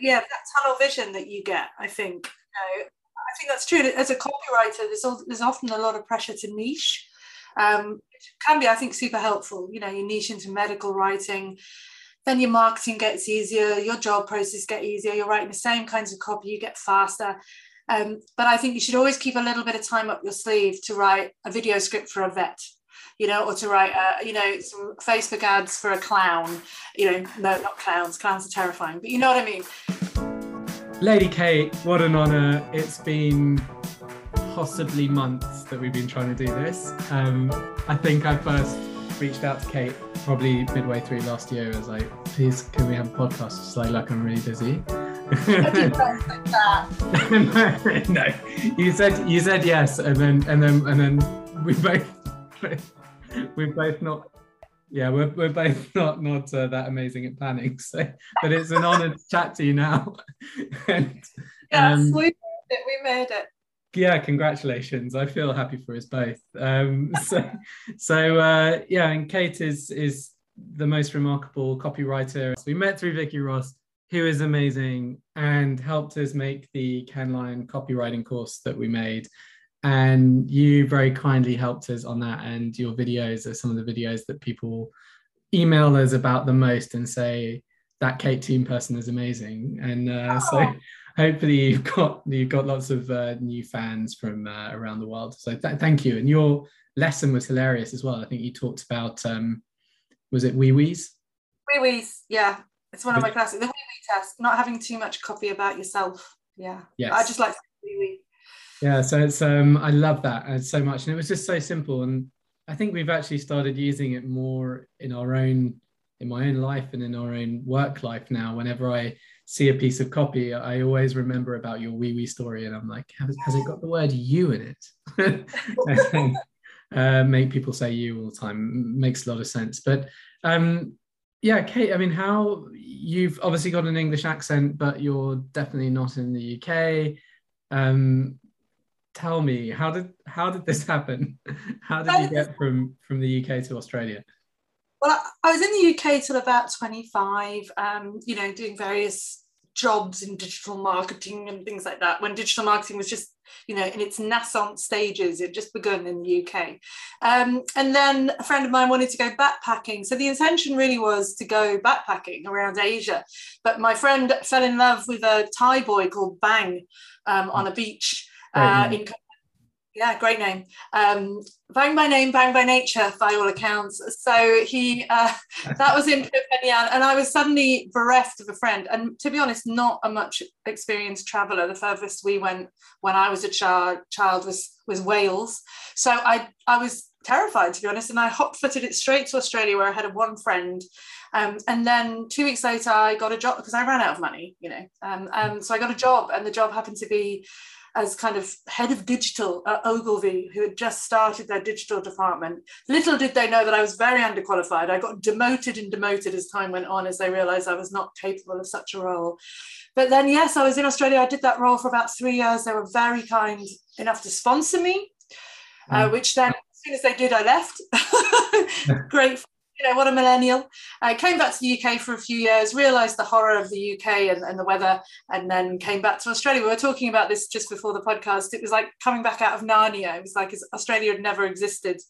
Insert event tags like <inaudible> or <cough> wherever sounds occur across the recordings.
yeah, that tunnel vision that you get, I think. You know, I think that's true. As a copywriter, there's, all, there's often a lot of pressure to niche. Um, can be, I think, super helpful. You know, you niche into medical writing, then your marketing gets easier, your job process get easier. You're writing the same kinds of copy, you get faster. Um, but I think you should always keep a little bit of time up your sleeve to write a video script for a vet, you know, or to write, a, you know, some Facebook ads for a clown. You know, no, not clowns. Clowns are terrifying, but you know what I mean. Lady Kate, what an honour. It's been possibly months that we've been trying to do this. Um, I think I first reached out to Kate probably midway through last year. I was like, please, can we have a podcast? She's like, look, I'm really busy. <laughs> <laughs> no, you said you said yes, and then and then and then we both we both not yeah we're, we're both not not uh, that amazing at planning <laughs> so but it's an honor to chat to you now. <laughs> And, yes um, we made it we made it. Yeah congratulations. I feel happy for us both. Um <laughs> so so uh yeah and kate is is the most remarkable copywriter. We met through vicky ross who is amazing and helped us make the canline copywriting course that we made and you very kindly helped us on that and your videos are some of the videos that people email us about the most and say that kate team person is amazing and uh, oh. so <laughs> hopefully you've got you've got lots of uh, new fans from uh, around the world. So th- thank you. And your lesson was hilarious as well. I think you talked about um, was it wee wees? Wee wees, yeah. It's one of my classes. The wee wee test, not having too much copy about yourself. Yeah. Yes. I just like wee wee. Yeah, so it's um I love that and so much. And it was just so simple. And I think we've actually started using it more in our own in my own life and in our own work life now. Whenever I see a piece of copy, I always remember about your wee wee story, and I'm like, has, has it got the word you in it? <laughs> uh, make people say you all the time makes a lot of sense. But um, yeah, Kate, I mean, how you've obviously got an English accent, but you're definitely not in the UK. Um, tell me, how did how did this <laughs> happen? How did you get from from the UK to Australia? Well, I was in the UK till about 25, um, you know, doing various jobs in digital marketing and things like that when digital marketing was just you know in its nascent stages it just begun in the uk um, and then a friend of mine wanted to go backpacking so the intention really was to go backpacking around asia but my friend fell in love with a thai boy called bang um, on a beach uh, in yeah, great name. Um, bang by name, bang by nature, by all accounts. So he, uh, <laughs> that was in Phnom and I was suddenly bereft of a friend. And to be honest, not a much experienced traveller. The furthest we went when I was a child, child was was Wales. So I, I was terrified to be honest, and I hot footed it straight to Australia, where I had a one friend. Um, and then two weeks later, I got a job because I ran out of money, you know. Um, um, so I got a job, and the job happened to be as kind of head of digital at Ogilvy, who had just started their digital department. Little did they know that I was very underqualified. I got demoted and demoted as time went on as they realized I was not capable of such a role. But then, yes, I was in Australia. I did that role for about three years. They were very kind enough to sponsor me, uh, mm. uh, which then, as soon as they did, I left. <laughs> Great you know, what a millennial. I came back to the UK for a few years, realised the horror of the UK and, and the weather, and then came back to Australia. We were talking about this just before the podcast. It was like coming back out of Narnia. It was like Australia had never existed.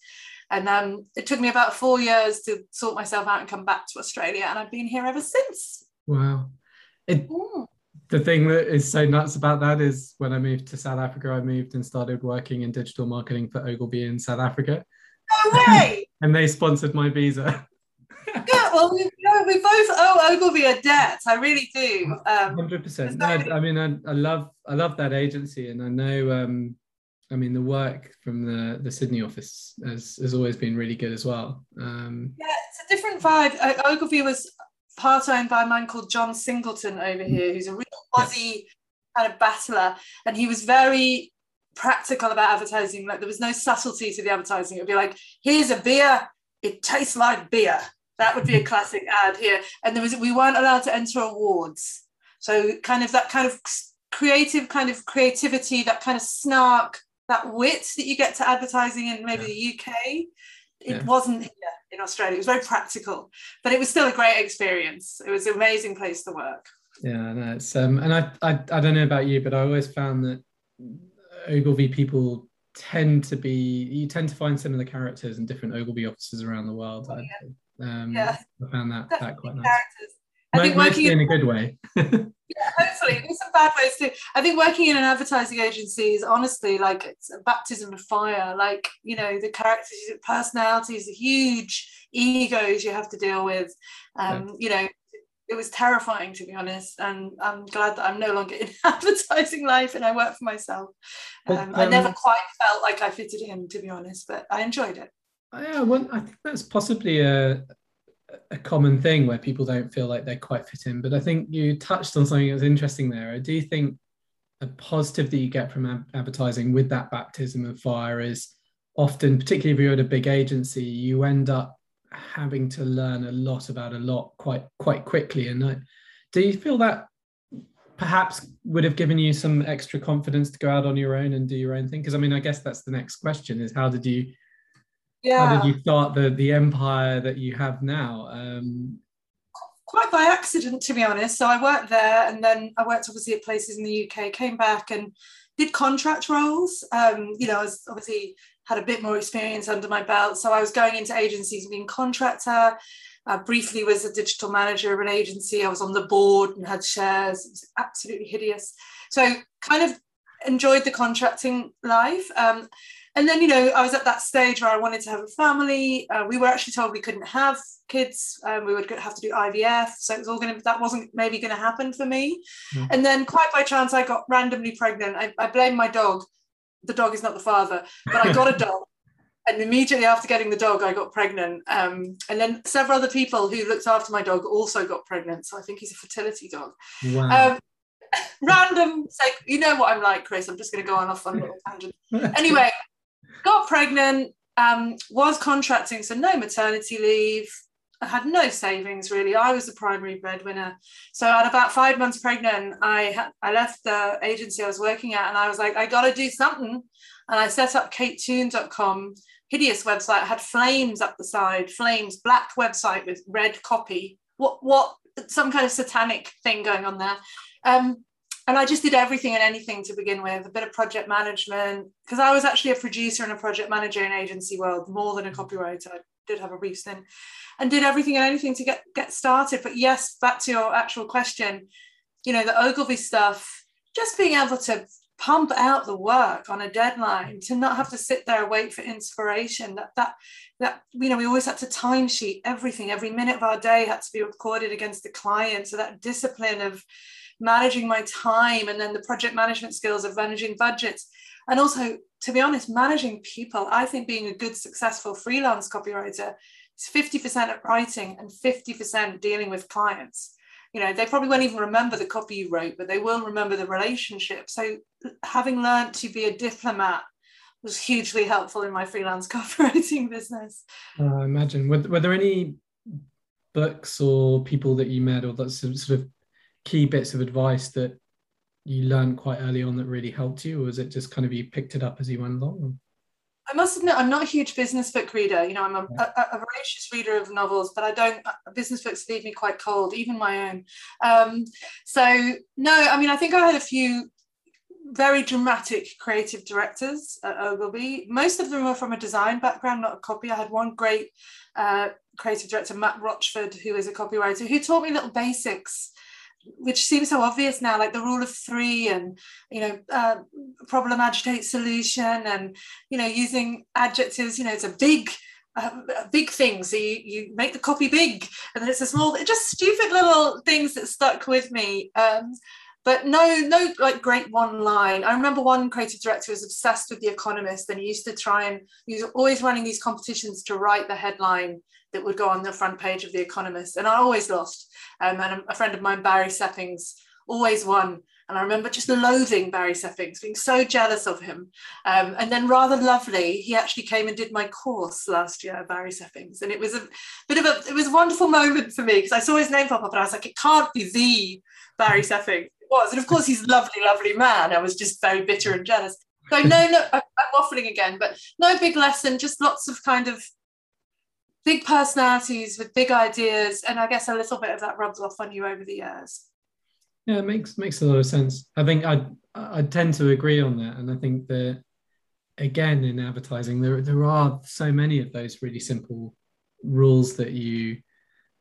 And um, it took me about four years to sort myself out and come back to Australia. And I've been here ever since. Wow. It, mm. The thing that is so nuts about that is when I moved to South Africa, I moved and started working in digital marketing for Ogilvy in South Africa. No way! and they sponsored my visa. yeah, well, we, we both owe Ogilvy a debt. I really do. Um, Hundred um, percent. No, I mean, I, I love, I love that agency, and I know, um, I mean, the work from the the Sydney office has has always been really good as well. Um, yeah, it's a different vibe. Uh, Ogilvy was part owned by a man called John Singleton over here, who's a real Aussie kind of battler, and he was very practical about advertising. Like there was no subtlety to the advertising. It would be like, here's a beer, it tastes like beer. That would be a classic ad here. And there was we weren't allowed to enter awards. So kind of that kind of creative kind of creativity, that kind of snark, that wit that you get to advertising in maybe yeah. the UK. It yeah. wasn't here in Australia. It was very practical, but it was still a great experience. It was an amazing place to work. Yeah, no, it's um, and I, I I don't know about you, but I always found that Ogilvy people tend to be you tend to find similar characters in different Ogilvy offices around the world. Oh, yeah. I, um, yeah. I found that Definitely that quite nice. Characters. I think working in, a good way. <laughs> yeah, hopefully, there's some bad ways too. I think working in an advertising agency is honestly like it's a baptism of fire. Like you know, the characters, personalities, the huge egos you have to deal with. Um, You know, it was terrifying to be honest and i'm glad that i'm no longer in <laughs> advertising life and i work for myself. Um, um, i never quite felt like i fitted in to be honest but i enjoyed it. Yeah well i think that's possibly a a common thing where people don't feel like they quite fit in but i think you touched on something that was interesting there. I do think a positive that you get from advertising with that baptism of fire is often particularly if you're at a big agency you end up having to learn a lot about a lot quite quite quickly. And I, do you feel that perhaps would have given you some extra confidence to go out on your own and do your own thing? Because I mean, I guess that's the next question: is how did you yeah. how did you start the the empire that you have now? Um, quite by accident, to be honest. So I worked there, and then I worked obviously at places in the UK. Came back and did contract roles. Um, you know, I was obviously had a bit more experience under my belt. So I was going into agencies being contractor. Briefly was a digital manager of an agency. I was on the board and had shares. It was absolutely hideous. So kind of enjoyed the contracting life. Um, and then, you know, I was at that stage where I wanted to have a family. Uh, we were actually told we couldn't have kids. Um, we would have to do IVF. So it was all going to, that wasn't maybe going to happen for me. Mm. And then quite by chance, I got randomly pregnant. I, I blame my dog the dog is not the father, but I got a <laughs> dog. And immediately after getting the dog, I got pregnant. Um, and then several other people who looked after my dog also got pregnant. So I think he's a fertility dog. Wow. Um, <laughs> random, like, you know what I'm like, Chris. I'm just going to go on off on a little tangent. <laughs> Anyway, got pregnant, um, was contracting, so no maternity leave. I had no savings really. I was the primary breadwinner. So at about five months pregnant, I ha- I left the agency I was working at, and I was like, I got to do something. And I set up KateToon.com, hideous website. Had flames up the side, flames, black website with red copy. What what some kind of satanic thing going on there. Um, and I just did everything and anything to begin with, a bit of project management, because I was actually a producer and a project manager in agency world more than a copywriter. I did have a brief stint and did everything and anything to get get started. But yes, back to your actual question, you know, the Ogilvy stuff, just being able to pump out the work on a deadline, to not have to sit there wait for inspiration. That that that you know, we always had to timesheet everything. Every minute of our day had to be recorded against the client. So that discipline of managing my time and then the project management skills of managing budgets and also to be honest managing people i think being a good successful freelance copywriter is 50% at writing and 50% dealing with clients. You know, they probably won't even remember the copy you wrote, but they will remember the relationship. So having learned to be a diplomat was hugely helpful in my freelance <laughs> copywriting business. Uh, I imagine. Were, were there any books or people that you met or that sort of key bits of advice that you learned quite early on that really helped you, or was it just kind of you picked it up as you went along? I must admit, I'm not a huge business book reader. You know, I'm a, a, a voracious reader of novels, but I don't. Uh, business books leave me quite cold, even my own. Um, so no, I mean, I think I had a few very dramatic creative directors at Ogilvy. Most of them were from a design background, not a copy. I had one great uh, creative director, Matt Rochford, who is a copywriter, who taught me little basics which seems so obvious now, like the rule of three and, you know, uh, problem agitate solution and, you know, using adjectives, you know, it's a big, big thing. So you, you make the copy big and then it's a small, just stupid little things that stuck with me. Um, but no, no, like great one line. I remember one creative director was obsessed with The Economist and he used to try and he was always running these competitions to write the headline that would go on the front page of The Economist. And I always lost. Um, and a friend of mine, Barry Seppings, always won. And I remember just loathing Barry Seppings, being so jealous of him. Um, and then, rather lovely, he actually came and did my course last year, Barry Seppings. And it was a bit of a, it was a wonderful moment for me because I saw his name pop up and I was like, it can't be the Barry Seppings. Was. And of course, he's a lovely, lovely man. I was just very bitter and jealous. So, no, no, I'm waffling again, but no big lesson, just lots of kind of big personalities with big ideas, and I guess a little bit of that rubs off on you over the years. Yeah, it makes makes a lot of sense. I think I I tend to agree on that, and I think that again in advertising there there are so many of those really simple rules that you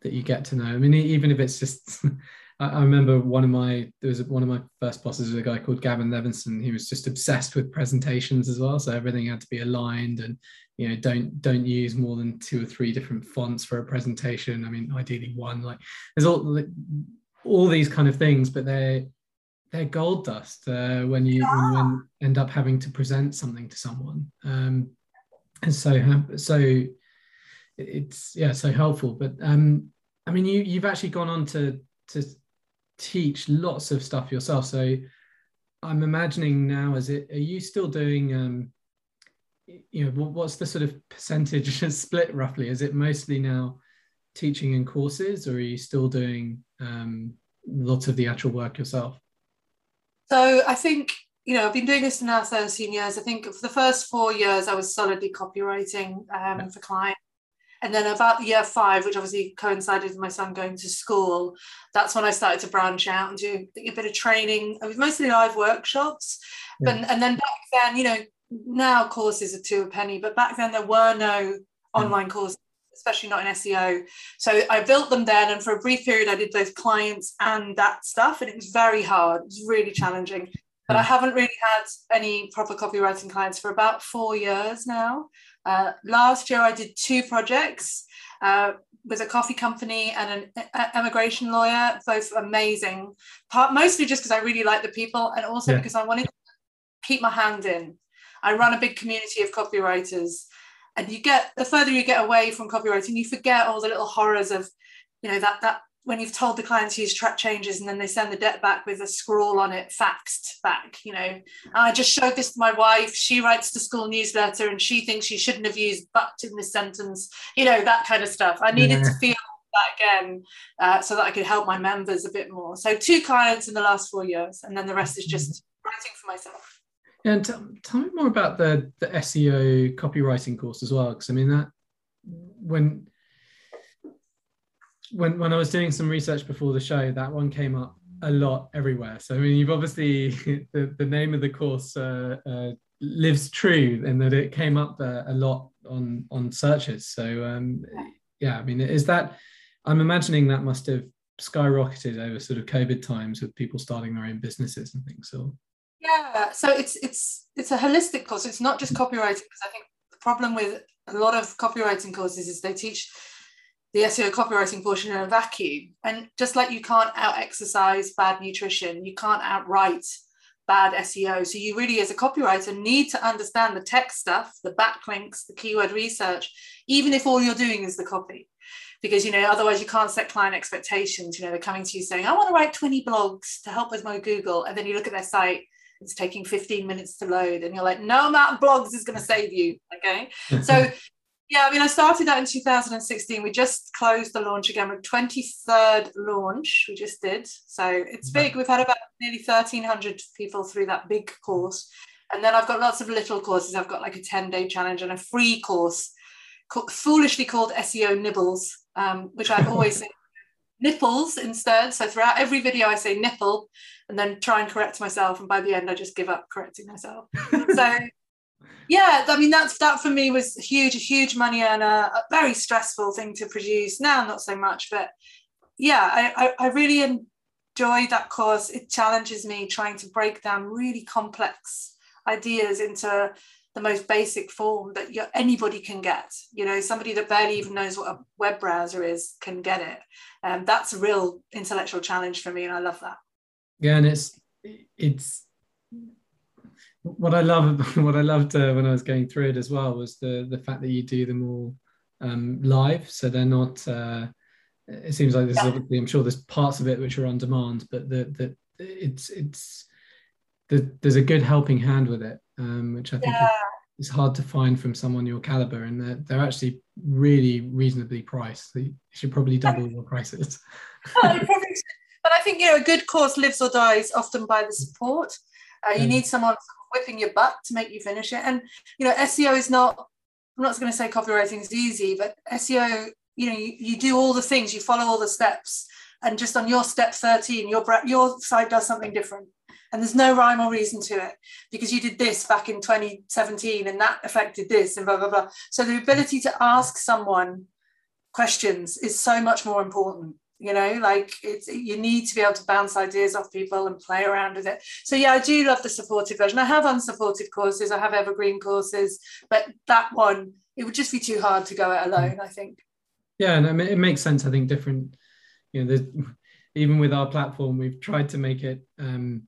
that you get to know. I mean, even if it's just <laughs> I, remember one of my there was one of my first bosses was a guy called Gavin Levinson. He was just obsessed with presentations as well, so everything had to be aligned and you know don't don't use more than two or three different fonts for a presentation. I mean, ideally one. Like there's all all these kind of things, but they're they're gold dust uh, when you when you end up having to present something to someone. Um, and so so it's yeah so helpful. But um, I mean, you you've actually gone on to to teach lots of stuff yourself. So I'm imagining now, is it, are you still doing, um, you know, what's the sort of percentage <laughs> split roughly? Is it mostly now teaching in courses or are you still doing um, lots of the actual work yourself? So I think, you know, I've been doing this now 13 years. I think for the first four years, I was solidly copywriting um, yeah. for clients. And then about year five, which obviously coincided with my son going to school, that's when I started to branch out and do a bit of training. It was mostly live workshops. Yeah. But, and then back then, you know, now courses are two a penny, but back then there were no online courses, especially not in SEO. So I built them then, and for a brief period, I did both clients and that stuff, and it was very hard. It was really challenging. But I haven't really had any proper copywriting clients for about four years now. Uh, last year, I did two projects uh, with a coffee company and an immigration lawyer, both amazing. Part mostly just because I really like the people, and also yeah. because I wanted to keep my hand in. I run a big community of copywriters, and you get the further you get away from copywriting, you forget all the little horrors of, you know, that that when you've told the client to use track changes and then they send the debt back with a scrawl on it faxed back you know. I just showed this to my wife. She writes the school newsletter and she thinks she shouldn't have used but in this sentence you know that kind of stuff. I needed yeah. to feel that again uh, so that i could help my members a bit more. So two clients in the last four years and then the rest is just writing for myself. And tell, tell me more about the the seo copywriting course as well because i mean that when when when I was doing some research before the show, that one came up a lot everywhere. So I mean, you've obviously <laughs> the, the name of the course uh, uh, lives true in that it came up uh, a lot on on searches. So um, yeah, I mean, is that I'm imagining that must have skyrocketed over sort of COVID times with people starting their own businesses and things. So yeah, so it's it's it's a holistic course. It's not just copywriting because I think the problem with a lot of copywriting courses is they teach the SEO copywriting portion in a vacuum. And just like you can't out exercise bad nutrition, you can't outright bad SEO. So you really, as a copywriter, need to understand the tech stuff, the backlinks, the keyword research, even if all you're doing is the copy. Because you know, otherwise you can't set client expectations. You know, they're coming to you saying, I want to write 20 blogs to help with my Google. And then you look at their site, it's taking 15 minutes to load, and you're like, no amount of blogs is going to save you. Okay. <laughs> so yeah, I mean, I started that in 2016. We just closed the launch again with 23rd launch. We just did. So it's big. We've had about nearly 1,300 people through that big course. And then I've got lots of little courses. I've got like a 10 day challenge and a free course called, foolishly called SEO Nibbles, um, which I've always <laughs> say nipples instead. So throughout every video, I say nipple and then try and correct myself. And by the end, I just give up correcting myself. <laughs> So yeah i mean that's that for me was huge a huge money a, a, very stressful thing to produce. Now not so much but yeah I, I, I really enjoy that course. It challenges me trying to break down really complex ideas into the most basic form that you, anybody can get. You know somebody that barely even knows what a web browser is can get it. And um, that's a real intellectual challenge for me and i love that. Yeah and it's it's what I love, <laughs> what I loved uh, when I was going through it as well was the the fact that you do them all um, live, so they're not. Uh, it seems like there's yeah. obviously, I'm sure there's parts of it which are on demand, but the the it's it's the, there's a good helping hand with it, um, which I think yeah. is, is, hard to find from someone your caliber, and they're they're actually really reasonably priced. So you should probably double your prices. oh, <laughs> but I think you know a good course lives or dies often by the support. Uh, you need someone whipping your butt to make you finish it. And you know, SEO is not. I'm not going to say copywriting is easy, but SEO, you know, you, you do all the things, you follow all the steps, and just on your step 13 your your site does something different and there's no rhyme or reason to it because you did this back in 2017 and that affected this and blah blah blah so the ability to ask someone questions is so much more important you know like it's you need to be able to bounce ideas off people and play around with it. So yeah i do love the supported version. I have unsupported courses i have evergreen courses but that one it would just be too hard to go it alone i think. Yeah and it makes sense i think different you know even with our platform we've tried to make it um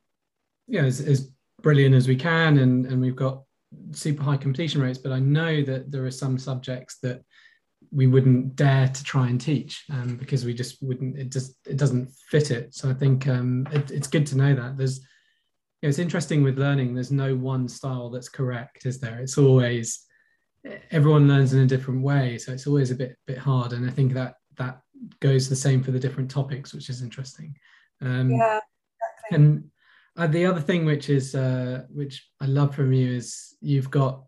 you know as, as brilliant as we can and and we've got super high completion rates but i know that there are some subjects that we wouldn't dare to try and teach um, because we just wouldn't it just it doesn't fit it. So i think um, it, it's good to know that. There's you know, it's interesting with learning there's no one style that's correct is there? It's always everyone learns in a different way so it's always a bit bit hard and i think that that goes the same for the different topics which is interesting. Um, yeah exactly. and uh, the other thing which is uh, which i love from you is you've got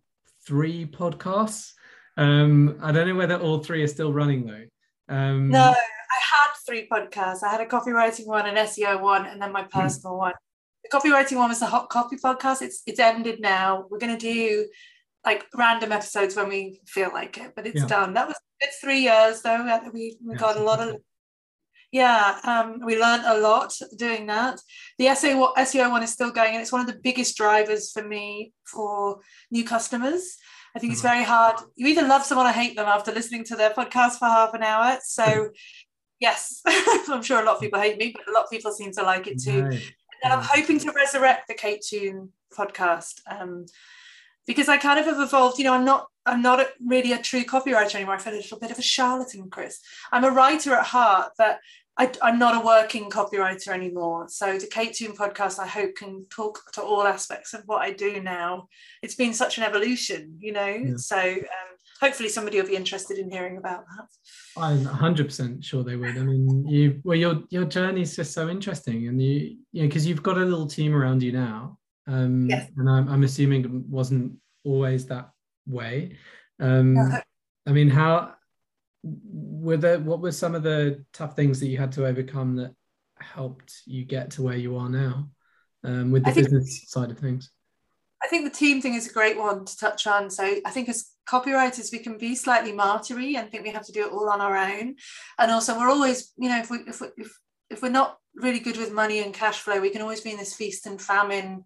three podcasts um, I don't know whether all three are still running though. Um, no, I had three podcasts. I had a copywriting one, an SEO one, and then my hmm. personal one. The copywriting one was the Hot Copy podcast. It's it's ended now. We're going to do like random episodes when we feel like it, but it's yeah. done. That was it's three years though. We we yeah, got a lot of yeah um, we learned a lot doing that the SEO, SEO one is still going and it's one of the biggest drivers for me for new customers I think it's mm-hmm. very hard. You either love someone or hate them after listening to their podcast for half an hour. So, yes, <laughs> I'm sure a lot of people hate me, but a lot of people seem to like it too. Right. And I'm hoping to resurrect the Kate Toon podcast um, because I kind of have evolved. You know, I'm not I'm not a, really a true copywriter anymore. I feel a little bit of a charlatan, Chris. I'm a writer at heart, but I, am not a working copywriter anymore. So the Kate Toon podcast, I hope, can talk to all aspects of what I do now. It's been such an evolution, you know. Yeah. So um, hopefully somebody will be interested in hearing about that. I'm 100% sure they would. I mean, you well, your your journey is just so interesting, and you you know because you've got a little team around you now. Um, yes. And I'm, I'm assuming it wasn't always that way. Um, I mean, how were there what were some of the tough things that you had to overcome that helped you get to where you are now um, with the think, business side of things? I think the team thing is a great one to touch on. So i think as copywriters we can be slightly martyry and think we have to do it all on our own. And also we're always you know if we if, we, if, if we're not really good with money and cash flow we can always be in this feast and famine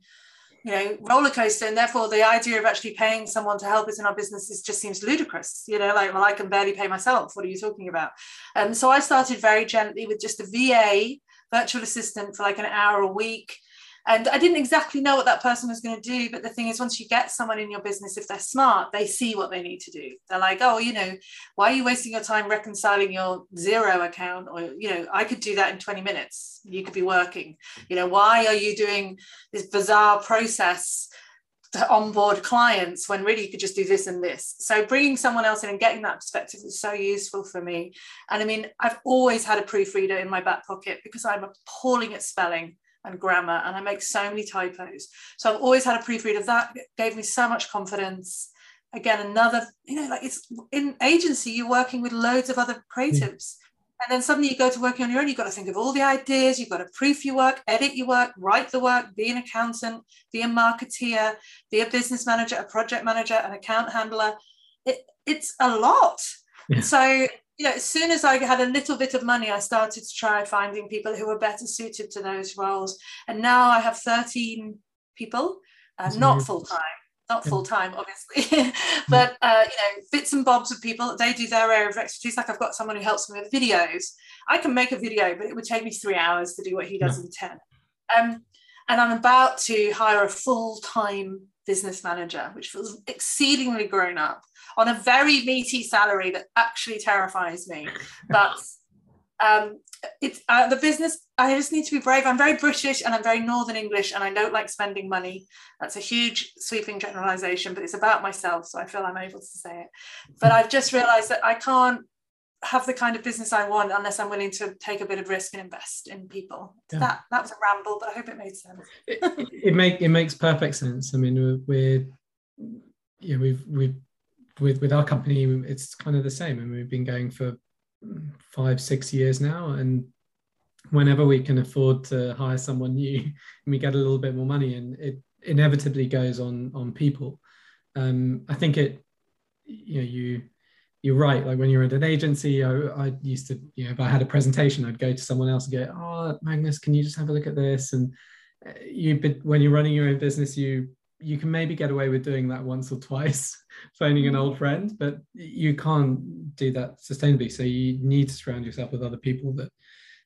you know roller coaster and therefore the idea of actually paying someone to help us in our businesses just seems ludicrous you know like well i can barely pay myself. What are you talking about? And so i started very gently with just a va virtual assistant for like an hour a week and I didn't exactly know what that person was going to do. But the thing is, once you get someone in your business, if they're smart, they see what they need to do. They're like, oh, you know, why are you wasting your time reconciling your Xero account? Or, you know, I could do that in 20 minutes. You could be working. You know, why are you doing this bizarre process? to onboard clients when really you could just do this and this. So bringing someone else in and getting that perspective is so useful for me. And I mean, I've always had a proofreader in my back pocket because I'm appalling at spelling and grammar and I make so many typos. So I've always had a proofreader that gave me so much confidence. Again, another, you know, like it's in agency, you're working with loads of other creatives. And then suddenly you go to working on your own, you've got to think of all the ideas, you've got to proof your work, edit your work, write the work, be an accountant, be a marketeer, be a business manager, a project manager, an account handler. It, it's a lot. Yeah. So you know, as soon as I had a little bit of money, I started to try finding people who were better suited to those roles. And now I have 13 people, uh, not full time, not full time, obviously, <laughs> but uh, you know, bits and bobs of people. They do their area of expertise. Like I've got someone who helps me with videos. I can make a video, but it would take me three hours to do what he does yeah. in ten. Um, and I'm about to hire a full time business manager, which feels exceedingly grown up on a very meaty salary that actually terrifies me. But <laughs> um, it's uh, the business. I just need to be brave. I'm very British and I'm very Northern English, and I don't like spending money. That's a huge sweeping generalization, but it's about myself, so I feel I'm able to say it. But I've just realised that I can't have the kind of business I want unless I'm willing to take a bit of risk and invest in people. Yeah. That that was a ramble, but I hope it made sense. it, it make it makes perfect sense. I mean, we're, we're yeah, we've we've with with our company, it's kind of the same, and we've been going for five six years now, and whenever we can afford to hire someone new and <laughs> we get a little bit more money and it inevitably goes on on people. Um, i think it you know you you're right. Like when you're at an agency I, I, used to you know if i had a presentation i'd go to someone else and go oh magnus can you just have a look at this? And you, but when you're running your own business you you can maybe get away with doing that once or twice <laughs> phoning an old friend but you can't do that sustainably. So you need to surround yourself with other people that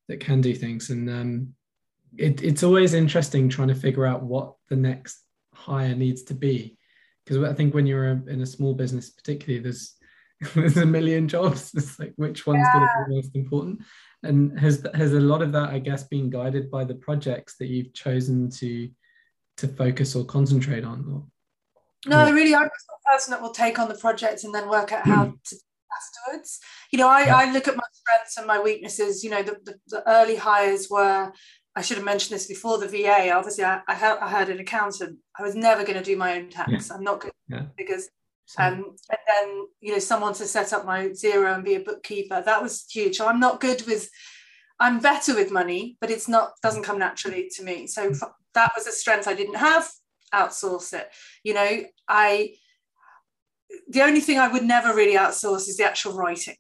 that can do things. And um, it, it's always interesting trying to figure out what the next hire needs to be. Because i think when you're in a small business particularly there's <laughs> there's a million jobs. <laughs> It's like which one's yeah. going to be most important? And has has a lot of that i guess been guided by the projects that you've chosen to to focus or concentrate on or, no or... really i'm the person that will take on the project and then work out how to afterwards you know I, yeah. I look at my strengths and my weaknesses you know the, the, the early hires were I should have mentioned this before the VA. Obviously, I, I, had, I had an accountant. I was never going to do my own tax. Yeah. I'm not good yeah. because, um, and then you know, someone to set up my Xero and be a bookkeeper. That was huge. So I'm not good with. I'm better with money, but it's not doesn't come naturally to me. So mm. that was a strength I didn't have. Outsource it. You know, I. The only thing I would never really outsource is the actual writing.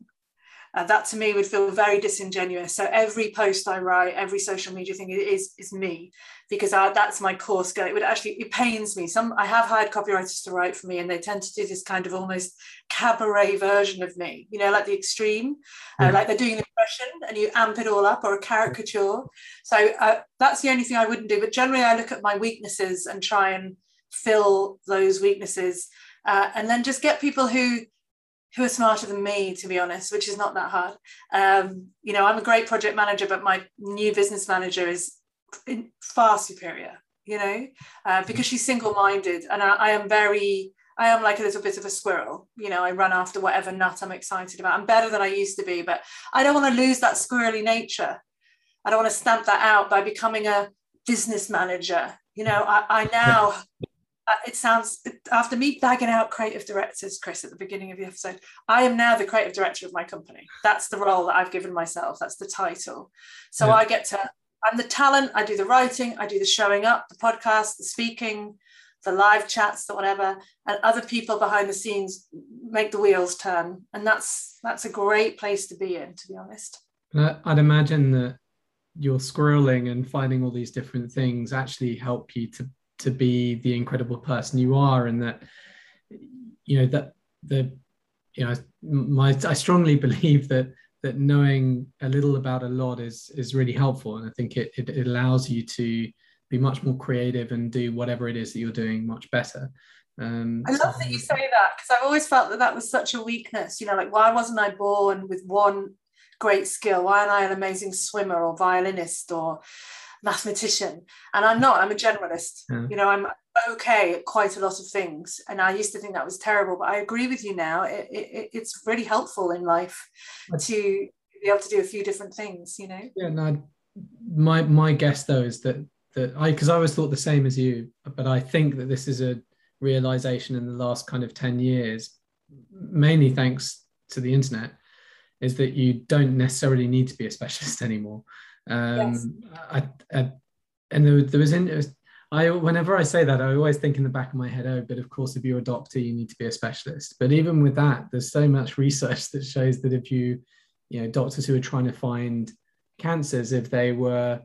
Uh, that to me would feel very disingenuous. So every post I write, every social media thing is is me because I, that's my core skill. It would actually it pains me. Some I have hired copywriters to write for me, and they tend to do this kind of almost cabaret version of me. You know, like the extreme, yeah. uh, like they're doing an impression and you amp it all up, or a caricature. So uh, that's the only thing I wouldn't do. But generally, I look at my weaknesses and try and fill those weaknesses, uh, and then just get people who who are smarter than me, to be honest, which is not that hard. Um, you know, I'm a great project manager, but my new business manager is far superior, you know, uh, because she's single minded. And I, I, am very, I am like a little bit of a squirrel. You know, I run after whatever nut I'm excited about. I'm better than I used to be, but I don't want to lose that squirrely nature. I don't want to stamp that out by becoming a business manager. You know, I, I now Uh, it sounds after me bagging out creative directors chris at the beginning of the episode i am now the creative director of my company. That's the role that i've given myself. That's the title. So yeah. i get to i'm the talent i do the writing i do the showing up the podcast the speaking the live chats the whatever and other people behind the scenes make the wheels turn. And that's that's a great place to be in to be honest. I'd imagine that your scrolling and finding all these different things actually help you to to be the incredible person you are and that you know that the you know my i strongly <laughs> believe that that knowing a little about a lot is is really helpful and i think it, it, it allows you to be much more creative and do whatever it is that you're doing much better um, I love that you say that because I've always felt that that was such a weakness. You know, like why wasn't I born with one great skill? Why am I an amazing swimmer or violinist or mathematician and i'm not i'm a generalist. Yeah. you know i'm okay at quite a lot of things and i used to think that was terrible but i agree with you now. It, it, it's really helpful in life to be able to do a few different things you know? Yeah no my my guess though is that that i because i always thought the same as you but i think that this is a realization in the last kind of 10 years mainly thanks to the internet is that you don't necessarily need to be a specialist <laughs> anymore um, yes. I, I, and there, there was in, was, I whenever I say that, I always think in the back of my head, oh, but of course, if you're a doctor, you need to be a specialist. But even with that, there's so much <laughs> research that shows that if you, you know, doctors who are trying to find cancers, if they were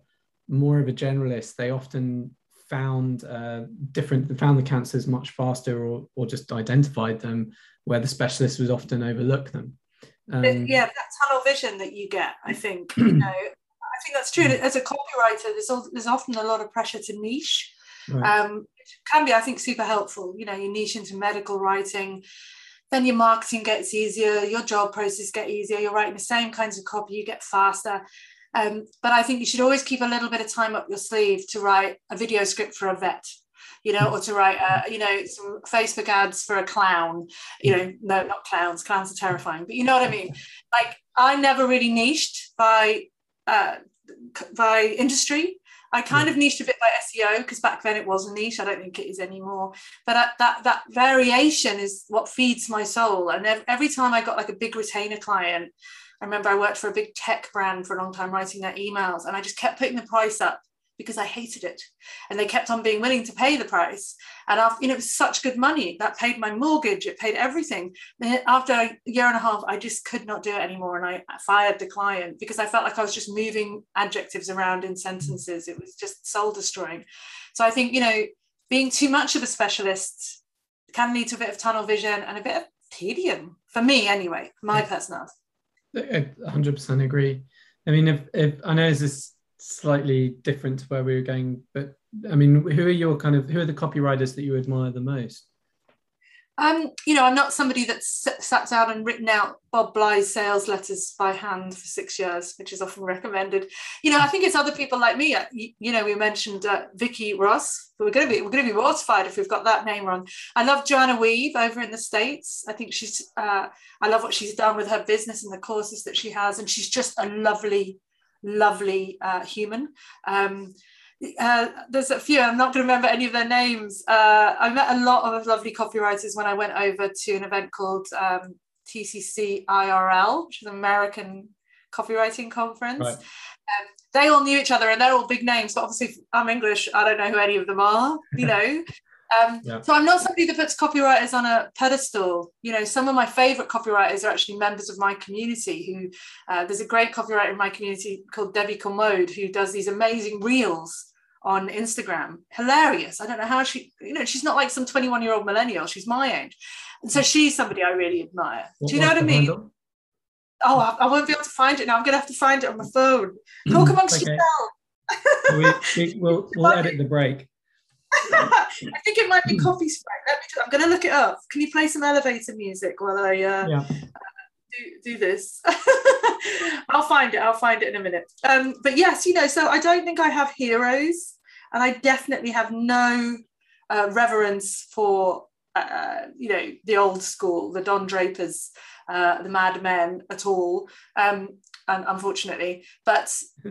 more of a generalist, they often found uh, different, found the cancers much faster, or or just identified them, where the specialist was often overlook them. Um, yeah, that tunnel vision that you get, I think, you <clears throat> know, think that's true. As a copywriter, there's all, there's often a lot of pressure to niche. Right. Um, can be, I think, super helpful. You know, you niche into medical writing, then your marketing gets easier, your job process get easier. You're writing the same kinds of copy, you get faster. Um, but I think you should always keep a little bit of time up your sleeve to write a video script for a vet you know, or to write, uh, you know, some Facebook ads for a clown. You know, no, not clowns. Clowns are terrifying, but you know what I mean. Like, I never really niched by uh, by industry. I kind hmm. of niched a bit by SEO because back then it was a niche. I don't think it is anymore. But that, that that variation is what feeds my soul. And every time I got like a big retainer client, I remember I worked for a big tech brand for a long time writing their emails, and I just kept putting the price up because I hated it. And they kept on being willing to pay the price. And after, you know, it was such good money that paid my mortgage, it paid everything. And after a year and a half, I just could not do it anymore. And I fired the client because I felt like I was just moving adjectives around in sentences. It was just soul destroying. So I think, you know, being too much of a specialist can lead to a bit of tunnel vision and a bit of tedium for me anyway, my personality. I 100% agree. I mean, if, if I know this is slightly different to where we were going, but I mean, who are your kind of who are the copywriters that you admire the most? Um, you know, I'm not somebody that's sat down and written out Bob Bly's sales letters by hand for six years, which is often <laughs> recommended. You know, I think it's other people like me. Uh, you, know, we mentioned uh, Vicky Ross. We're going to be we're going to be mortified if we've got that name wrong. I love Joanna Wiebe over in the states. I think she's. Uh, I love what she's done with her business and the courses that she has, and she's just a lovely, lovely uh, human. Um, uh, there's a few, I'm not going to remember any of their names. Uh, I met a lot of lovely copywriters when I went over to an event called um, TCC IRL, which is an American copywriting conference. Right. Um, they all knew each other and they're all big names, but obviously I'm English, I don't know who any of them are, you <laughs> know. Um, yeah. So I'm not somebody that puts copywriters on a pedestal. You know, some of my favorite copywriters are actually members of my community. Who uh, there's a great copywriter in my community called Debbie Commode who does these amazing reels on Instagram. Hilarious. I don't know how she, you know, she's not like some 21 year old millennial. She's my age. And so she's somebody I really admire. What, Do you know what I mean? Handle? Oh, I, I, won't be able to find it now. I'm going to have to find it on my phone. Talk amongst okay. yourselves. we, will <laughs> we'll edit the break. I think it might be Coffee Sprite. I'm going to look it up. Can you play some elevator music while I uh, yeah. do, do this? <laughs> I'll find it. I'll find it in a minute. Um, but yes, you know, so I don't think I have heroes, and I definitely have no uh, reverence for uh, you know the old school, the Don Drapers, uh, the Mad Men at all. Um, and unfortunately, but <laughs>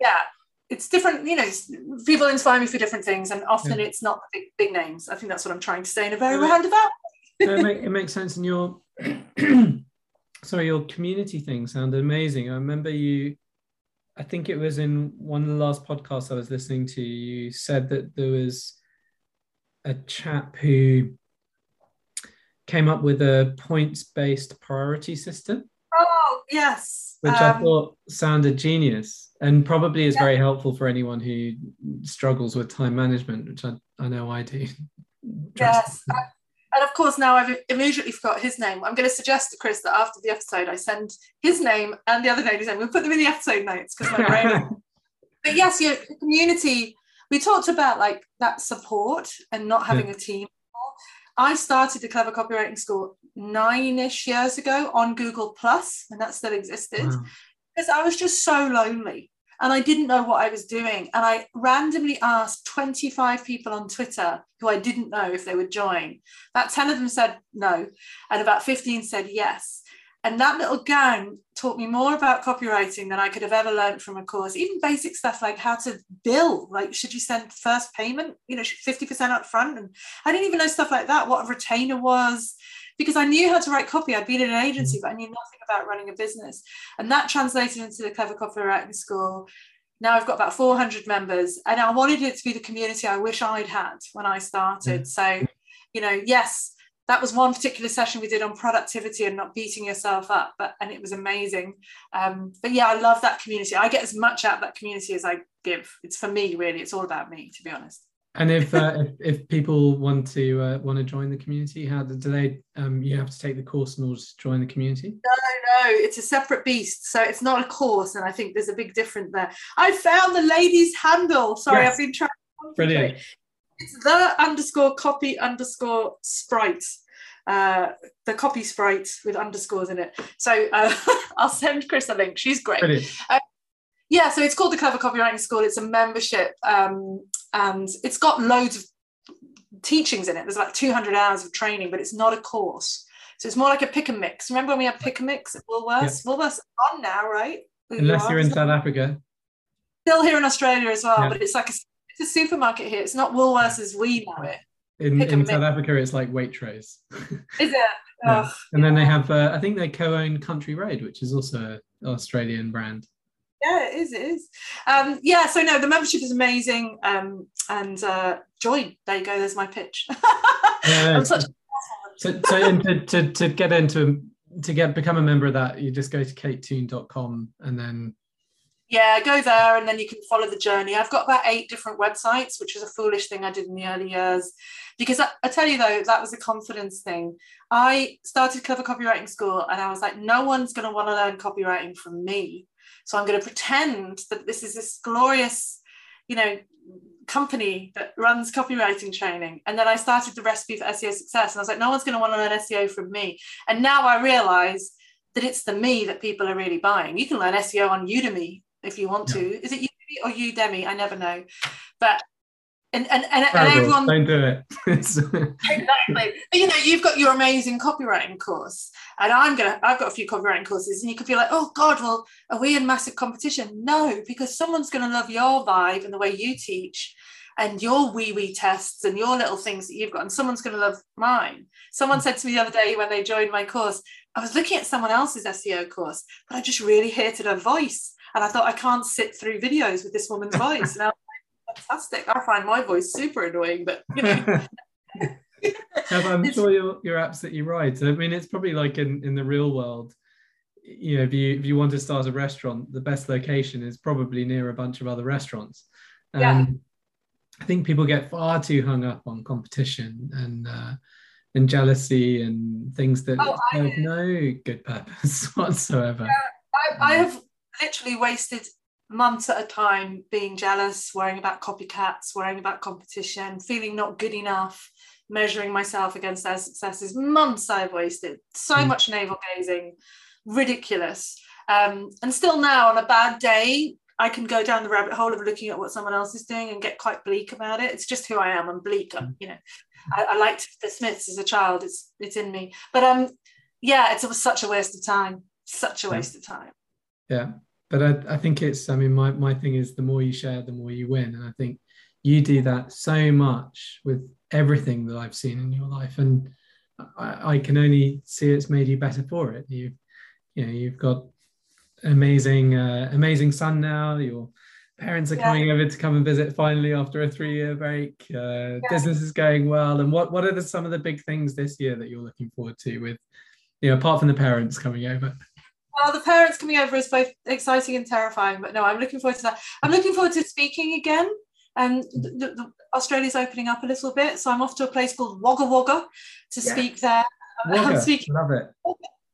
yeah, it's different. You know, people inspire me for different things, and often yeah. it's not big, big names. I think that's what I'm trying to say in a very roundabout. <laughs> it, make, it makes sense, in your <clears throat> sorry, your community thing sounded amazing. I remember you, I think it was in one of the last podcasts I was listening to, you said that there was a chap who came up with a points based priority system. Oh, yes. Which um, I thought sounded genius and probably is very helpful for anyone who struggles with time management, which I, I know I do. Yes. And of course, now I've immediately forgot his name. I'm going to suggest to Chris that after the episode, I send his name and the other lady's name. We'll put them in the episode notes because my brain. <laughs> but yes, your community. We talked about like that support and not having yeah. a team. I started the Clever Copywriting School nine-ish years ago on Google Plus, and that still existed, wow. Because I was just so lonely and I didn't know what I was doing. And I randomly asked 25 people on Twitter who I didn't know if they would join. About 10 of them said no, and about 15 said yes. And that little gang taught me more about copywriting than I could have ever learned from a course, even basic stuff like how to bill. Like, should you send first payment, you know, 50% up front? And I didn't even know stuff like that, what a retainer was, because I knew how to write copy. I'd been in an agency, but I knew nothing about running a business. And that translated into the Clever Copywriting School. Now I've got about 400 members, and I wanted it to be the community I wish I'd had when I started. So, you know, yes, that was one particular session we did on productivity and not beating yourself up but and it was amazing um, but yeah i love that community i get as much out of that community as i give it's for me really it's all about me to be honest and if, <laughs> uh, if, if people want to uh, want to join the community, how do, do they? Um, you have to take the course in order to join the community. No, no, it's a separate beast. So it's not a course, and I think there's a big difference there. I found the ladies' handle. Sorry, yes. I've been trying. Brilliant. It's the underscore copy underscore sprite. Uh, the copy sprite with underscores in it. So uh, <laughs> I'll send Chris a link. She's great. Uh, yeah, so it's called the Clever Copywriting School. It's a membership, um, and it's got loads of teachings in it. There's like 200 hours of training, but it's not a course. So it's more like a pick and mix. Remember when we had pick and mix at Woolworths? Yeah. Woolworths on now, right? Unless you are in South Africa. Still here in Australia as well, yeah. but it's like a, it's a supermarket here. It's not Woolworths as we know it. In, in. South Africa, it's like Waitrose. <laughs> Is it? Yeah. And then they have, uh, I think they co-own Country Road, which is also an Australian brand. Yeah, it is. It is. Um, yeah. So no, the membership is amazing. Um, and uh, join. There you go. There's my pitch. <laughs> Yeah, I'm such. So, so to, to, to get into to get become a member of that, you just go to katetoon.com and then Yeah, go there and then you can follow the journey. I've got about eight different websites, which was a foolish thing I did in the early years. Because I, I tell you though, that was a confidence thing. I started Clever Copywriting School and I was like, no one's going to want to learn copywriting from me. So I'm going to pretend that this is this glorious, you know, company that runs copywriting training. And then I started the recipe for SEO success. And I was like, no one's going to want to learn SEO from me. And now I realize that it's the me that people are really buying. You can learn SEO on Udemy if you want to. Is it Udemy or Udemy? I never know. But and and, and, and everyone don't do it. <laughs> Exactly. But, you know, you've got your amazing copywriting course, and I'm gonna. I've got a few copywriting courses, and you could be like, "Oh God, well, are we in massive competition?" No, because someone's gonna love your vibe and the way you teach, and your wee wee tests and your little things that you've got, and someone's gonna love mine. Someone said to me the other day when they joined my course, I was looking at someone else's SEO course, but I just really hated her voice, and I thought I can't sit through videos with this woman's voice. And I was like, fantastic. I find my voice super annoying, but you know. <laughs> Yeah, but I'm sure you're, you're absolutely right. I mean, it's probably like in, in the real world, you know, if you if you want to start a restaurant, the best location is probably near a bunch of other restaurants. Um, Yeah. I think people get far too hung up on competition and uh, and jealousy and things that Oh, have no good purpose <laughs> whatsoever. I, I have literally wasted months at a time being jealous, worrying about copycats, worrying about competition, feeling not good enough, measuring myself against their successes. Months I've wasted. So Mm. much navel gazing, ridiculous. Um, and still now, on a bad day, I can go down the rabbit hole of looking at what someone else is doing and get quite bleak about it. It's just who I am. I'm bleak. I'm, you know, I, I liked the Smiths as a child. It's it's in me. But um, yeah, it's, it was such a waste of time. Such a Yeah. waste of time. Yeah. But I, I think it's, I mean, my, my thing is the more you share, the more you win. And I think you do that so much with everything that I've seen in your life. And I, I can only see it's made you better for it. You've, you know, you've got amazing, uh, amazing son now. Your parents are Yeah. coming over to come and visit finally after a three-year break. Uh, Business is going well. And what, what are the, some of the big things this year that you're looking forward to with, you know, apart from the parents coming over? Well, the parents coming over is both exciting and terrifying, but no, I'm looking forward to that. I'm looking forward to speaking again. And the, the, the- Australia's opening up a little bit, so I'm off to a place called Wagga Wagga to Yeah. speak there. I'm <laughs> speaking love it.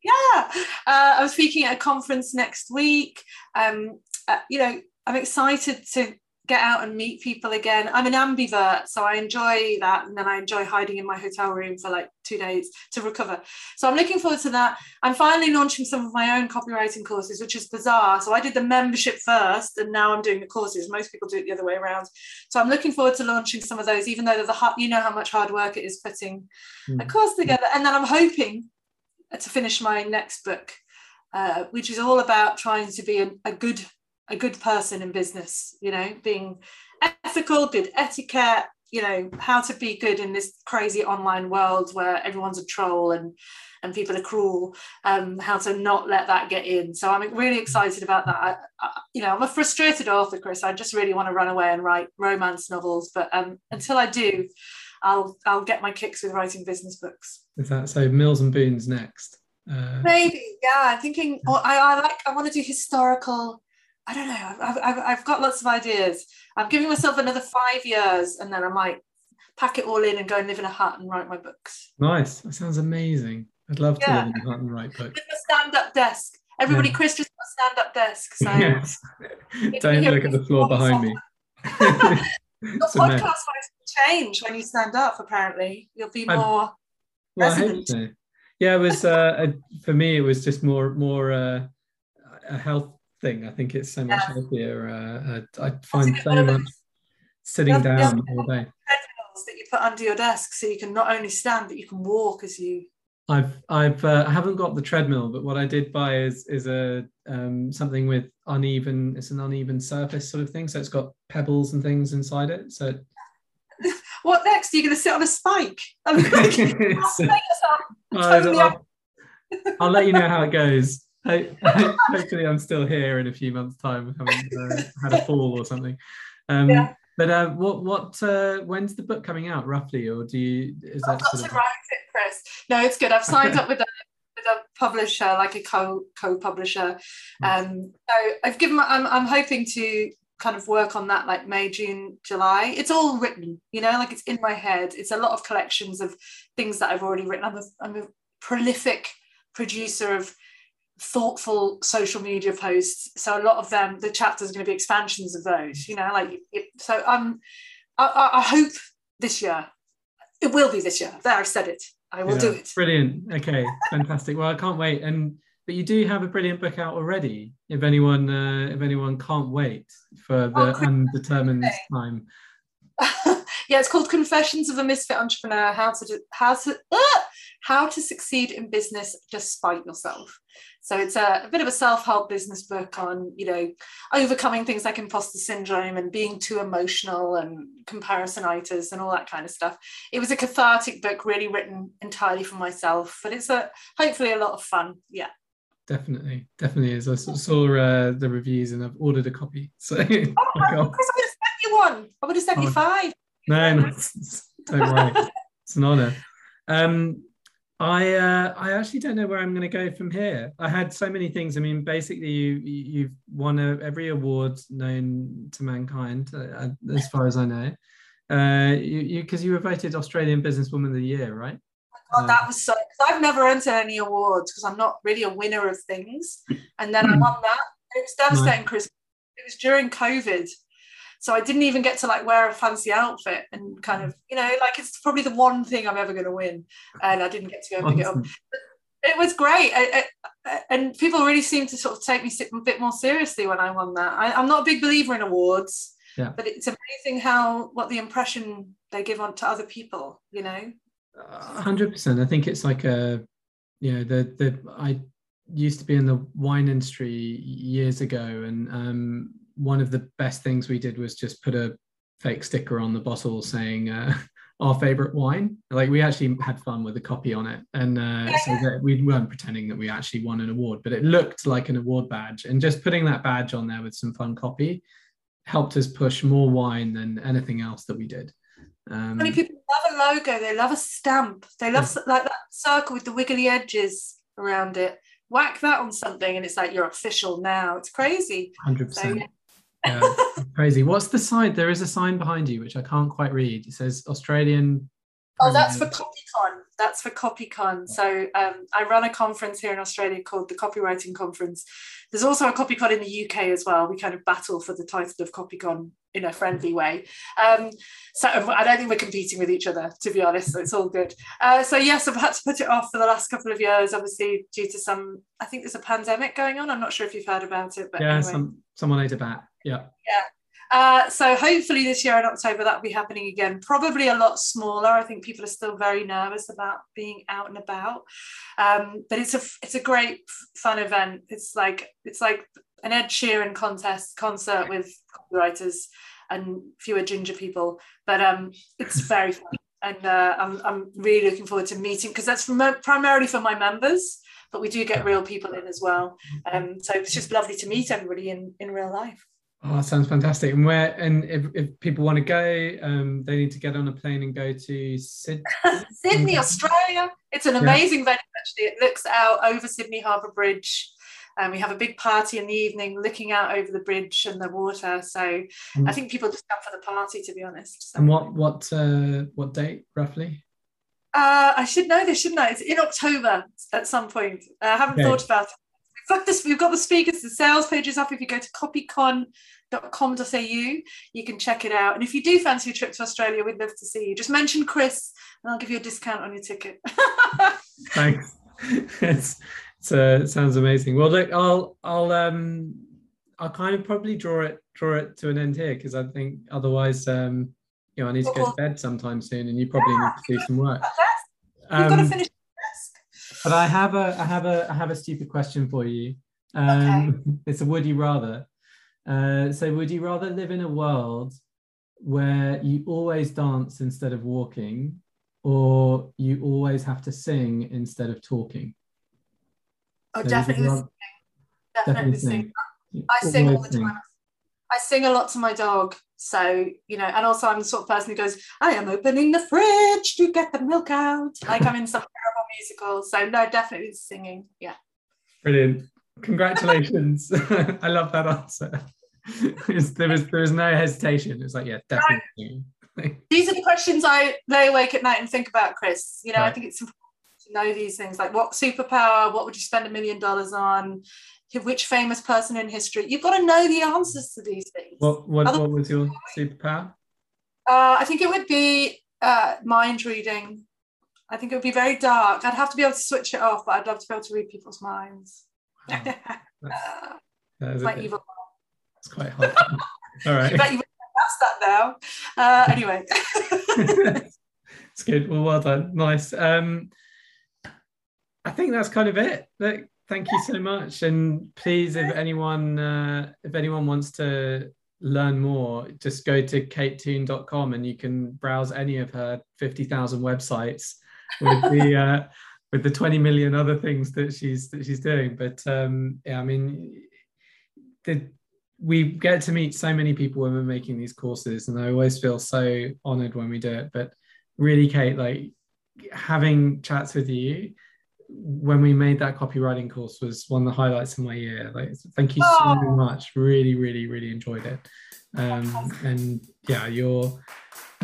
yeah uh, i'm speaking at a conference next week um, uh, you know i'm excited to get out and meet people again. I'm an ambivert so i enjoy that and then i enjoy hiding in my hotel room for like two days to recover. So i'm looking forward to that. I'm finally launching some of my own copywriting courses which is bizarre. So i did the membership first and now i'm doing the courses. Most people do it the other way around. So i'm looking forward to launching some of those even though they're the hard, you know how much hard work it is putting a Mm. course together. And then i'm hoping to finish my next book, uh, which is all about trying to be a, a good a good person in business. You know, being ethical, good etiquette. You know, how to be good in this crazy online world where everyone's a troll and and people are cruel. Um, how to not let that get in. So I'm really excited about that. I, I, you know, I'm a frustrated author, Chris. I just really want to run away and write romance novels, but um, until I do, I'll I'll get my kicks with writing business books. Is that so? Mills and Boons next. Uh, Maybe, yeah. I'm thinking. Or I, I like. I want to do historical. I don't know. I've, I've, I've got lots of ideas. I'm giving myself another five years, and then I might pack it all in and go and live in a hut and write my books nice. That sounds amazing. I'd love to Yeah. live in a hut and write books. with a stand-up desk. Everybody, Yeah. Chris just got a stand-up desk. So <laughs> Yes. Don't look at the floor behind me. <laughs> your podcast mess. voice will change when you stand up. Apparently, you'll be more. Well, I hope so. Yeah, it was uh, a, for me. It was just more more uh, a health thing. I think it's so much Yeah. healthier. Uh, uh, I find so much sitting yeah. down all day. treadmills that you put under your desk, so you can not only stand but you can walk as you. I've I've uh, I haven't got the treadmill, but what I did buy is is a um, something with uneven. It's an uneven surface sort of thing, so it's got pebbles and things inside it. So <laughs> what next? Are you going to sit on a spike? I mean, like, I'll, I'll- I'll let you know how it goes. Ho- <laughs> Hopefully, I'm still here in a few months' time, having uh, had a fall or something. Um, Yeah. But uh, what what uh, when's the book coming out roughly, or do you is I've that got to of write it, Chris. No, it's good. I've signed up with a with a publisher, like a co co publisher. Um, so I've given. My, I'm I'm hoping to kind of work on that like May, June, July. It's all written, you know, like it's in my head. It's a lot of collections of things that I've already written. I'm a, I'm a prolific producer of thoughtful social media posts so a lot of them the chapters are going to be expansions of those you know like it, so i'm I, I- I hope this year it will be this year there i've said it i will Yeah, do it Brilliant. Okay, fantastic. Well, I can't wait. And but you do have a brilliant book out already. If anyone uh, if anyone can't wait for the Oh, undetermined time. <laughs> yeah it's called confessions of a misfit entrepreneur how to do, how to uh, how to succeed in business despite yourself so it's a, a bit of a self-help business book on you know overcoming things like imposter syndrome and being too emotional and comparisonitis and all that kind of stuff it was a cathartic book really written entirely for myself but it's a hopefully a lot of fun yeah Definitely, definitely is. i saw uh, the reviews and I've ordered a copy. <laughs> So oh, <laughs> I Chris, I would have sent you one i would have sent you Oh. five no, no, <laughs> don't worry. It's an honor. Um, I uh, I actually don't know where I'm going to go from here. I had so many things. I mean, basically, you you- you've won a, every award known to mankind, uh, as far as I know. Uh, you you because you were voted Australian Businesswoman of the Year, right? God, that was so. Cause I've never entered any awards because I'm not really a winner of things. And then I Hmm. won that. It was devastating, Chris. It was during COVID. So I didn't even get to like wear a fancy outfit and kind of, you know, like it's probably the one thing I'm ever going to win. And I didn't get to go and pick it up. Awesome. It was great. I, I, and people really seemed to sort of take me a bit more seriously when I won that. I, I'm not a big believer in awards, Yeah. but it's amazing how, what the impression they give on to other people, you know? hundred percent. I think it's like a, you know, the the I used to be in the wine industry years ago, and um, one of the best things we did was just put a fake sticker on the bottle saying uh, <laughs> our favorite wine. Like we actually had fun with the copy on it, and uh, so that <laughs> we weren't pretending that we actually won an award, but it looked like an award badge, and just putting that badge on there with some fun copy helped us push more wine than anything else that we did. Um, many people love a logo they love a stamp they love s- like that circle with the wiggly edges around it whack that on something and it's like you're official now it's crazy Hundred so percent. yeah. Yeah, crazy. What's the sign? There is a sign behind you which I can't quite read. It says Australian. oh that's for copycon that's for copycon so um, i run a conference here in australia called the copywriting conference there's also a copycon in the uk as well we kind of battle for the title of copycon in a friendly way um, so i don't think we're competing with each other to be honest so it's all good uh, so yes i've had to put it off for the last couple of years obviously due to some i think there's a pandemic going on i'm not sure if you've heard about it but Yeah, anyway. some someone ate a bat. Yeah. Uh, so hopefully this year in October that'll be happening again. Probably a lot smaller. I think people are still very nervous about being out and about. Um, but it's a it's a great fun event. It's like it's like an Ed Sheeran contest concert with copywriters and fewer ginger people. But um, it's very fun, and uh, I'm I'm really looking forward to meeting because that's primarily for my members. But we do get real people in as well. Um, so it's just lovely to meet everybody in in real life. Oh, that sounds fantastic. And where? And if, if people want to go, um, they need to get on a plane and go to <laughs> Sydney. Sydney, Australia. It's an Yeah. amazing venue, actually. It looks out over Sydney Harbour Bridge. And we have a big party in the evening looking out over the bridge and the water. So I think people just come for the party, to be honest. So, And what what uh, what date roughly? uh, I should know this, shouldn't I? It's in October at some point. I haven't Okay. thought about it. We've got, this, we've got the speakers, the sales pages up. If you go to copycon.com.au, you can check it out. And if you do fancy a trip to Australia, we'd love to see you. Just mention Chris and I'll give you a discount on your ticket. <laughs> Thanks. it's, it's uh, it sounds amazing. Well, look, I'll I'll um I'll kind of probably draw it draw it to an end here because I think otherwise um you know I need to go to bed sometime soon and you probably need to do some work. You've got to Um, finish. But I have a I have a I have a stupid question for you. Um, <laughs> It's a would you rather. Uh, so would you rather live in a world where you always dance instead of walking, or you always have to sing instead of talking? Oh, so definitely, singing. definitely, definitely sing. sing. I sing all the time. I sing a lot to my dog. So, you know, and also I'm the sort of person who goes, I am opening the fridge to get the milk out. Like I'm in some <laughs> terrible musical. So, no, definitely singing. Yeah. Brilliant. Congratulations. <laughs> I love that answer. <laughs> there was there was no hesitation. It's like, yeah, definitely. these are the questions I lay awake at night and think about, Chris. You know, right. I think it's important to know these things like what superpower, what would you spend a million dollars on? Which famous person in history. You've got to know the answers to these things. What what, what was your superpower? Uh, I think it would be uh, mind reading. I think it would be very dark. I'd have to be able to switch it off, but I'd love to be able to read people's minds. Wow. <laughs> That's, my evil. It's quite hard. <laughs> All right. bet you ask that now. Uh, anyway. <laughs> it's good. Well, well done. Nice. Um, I think that's kind of it. Like, thank you so much. And please if anyone uh, if anyone wants to learn more just go to katetoon.com and you can browse any of her 50,000 websites with the <laughs> uh, with the 20 million other things that she's that she's doing. But um yeah i mean the we get to meet so many people when we're making these courses and i always feel so honored when we do it. But really kate like having chats with you when we made that copywriting course was one of the highlights of my year. Like, thank you so oh. much. Really, really, really enjoyed it. Um, and yeah, your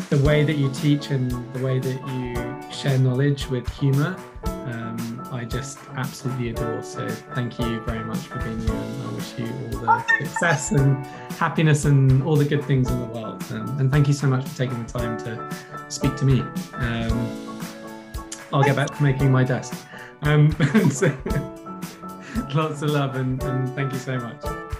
the way that you teach and the way that you share knowledge with humor, um, I just absolutely adore. So thank you very much for being here, and I wish you all the success and happiness and all the good things in the world. Um, and thank you so much for taking the time to speak to me. Um, I'll get back to making my desk. Um, <laughs> so, <laughs> lots of love and, and thank you so much.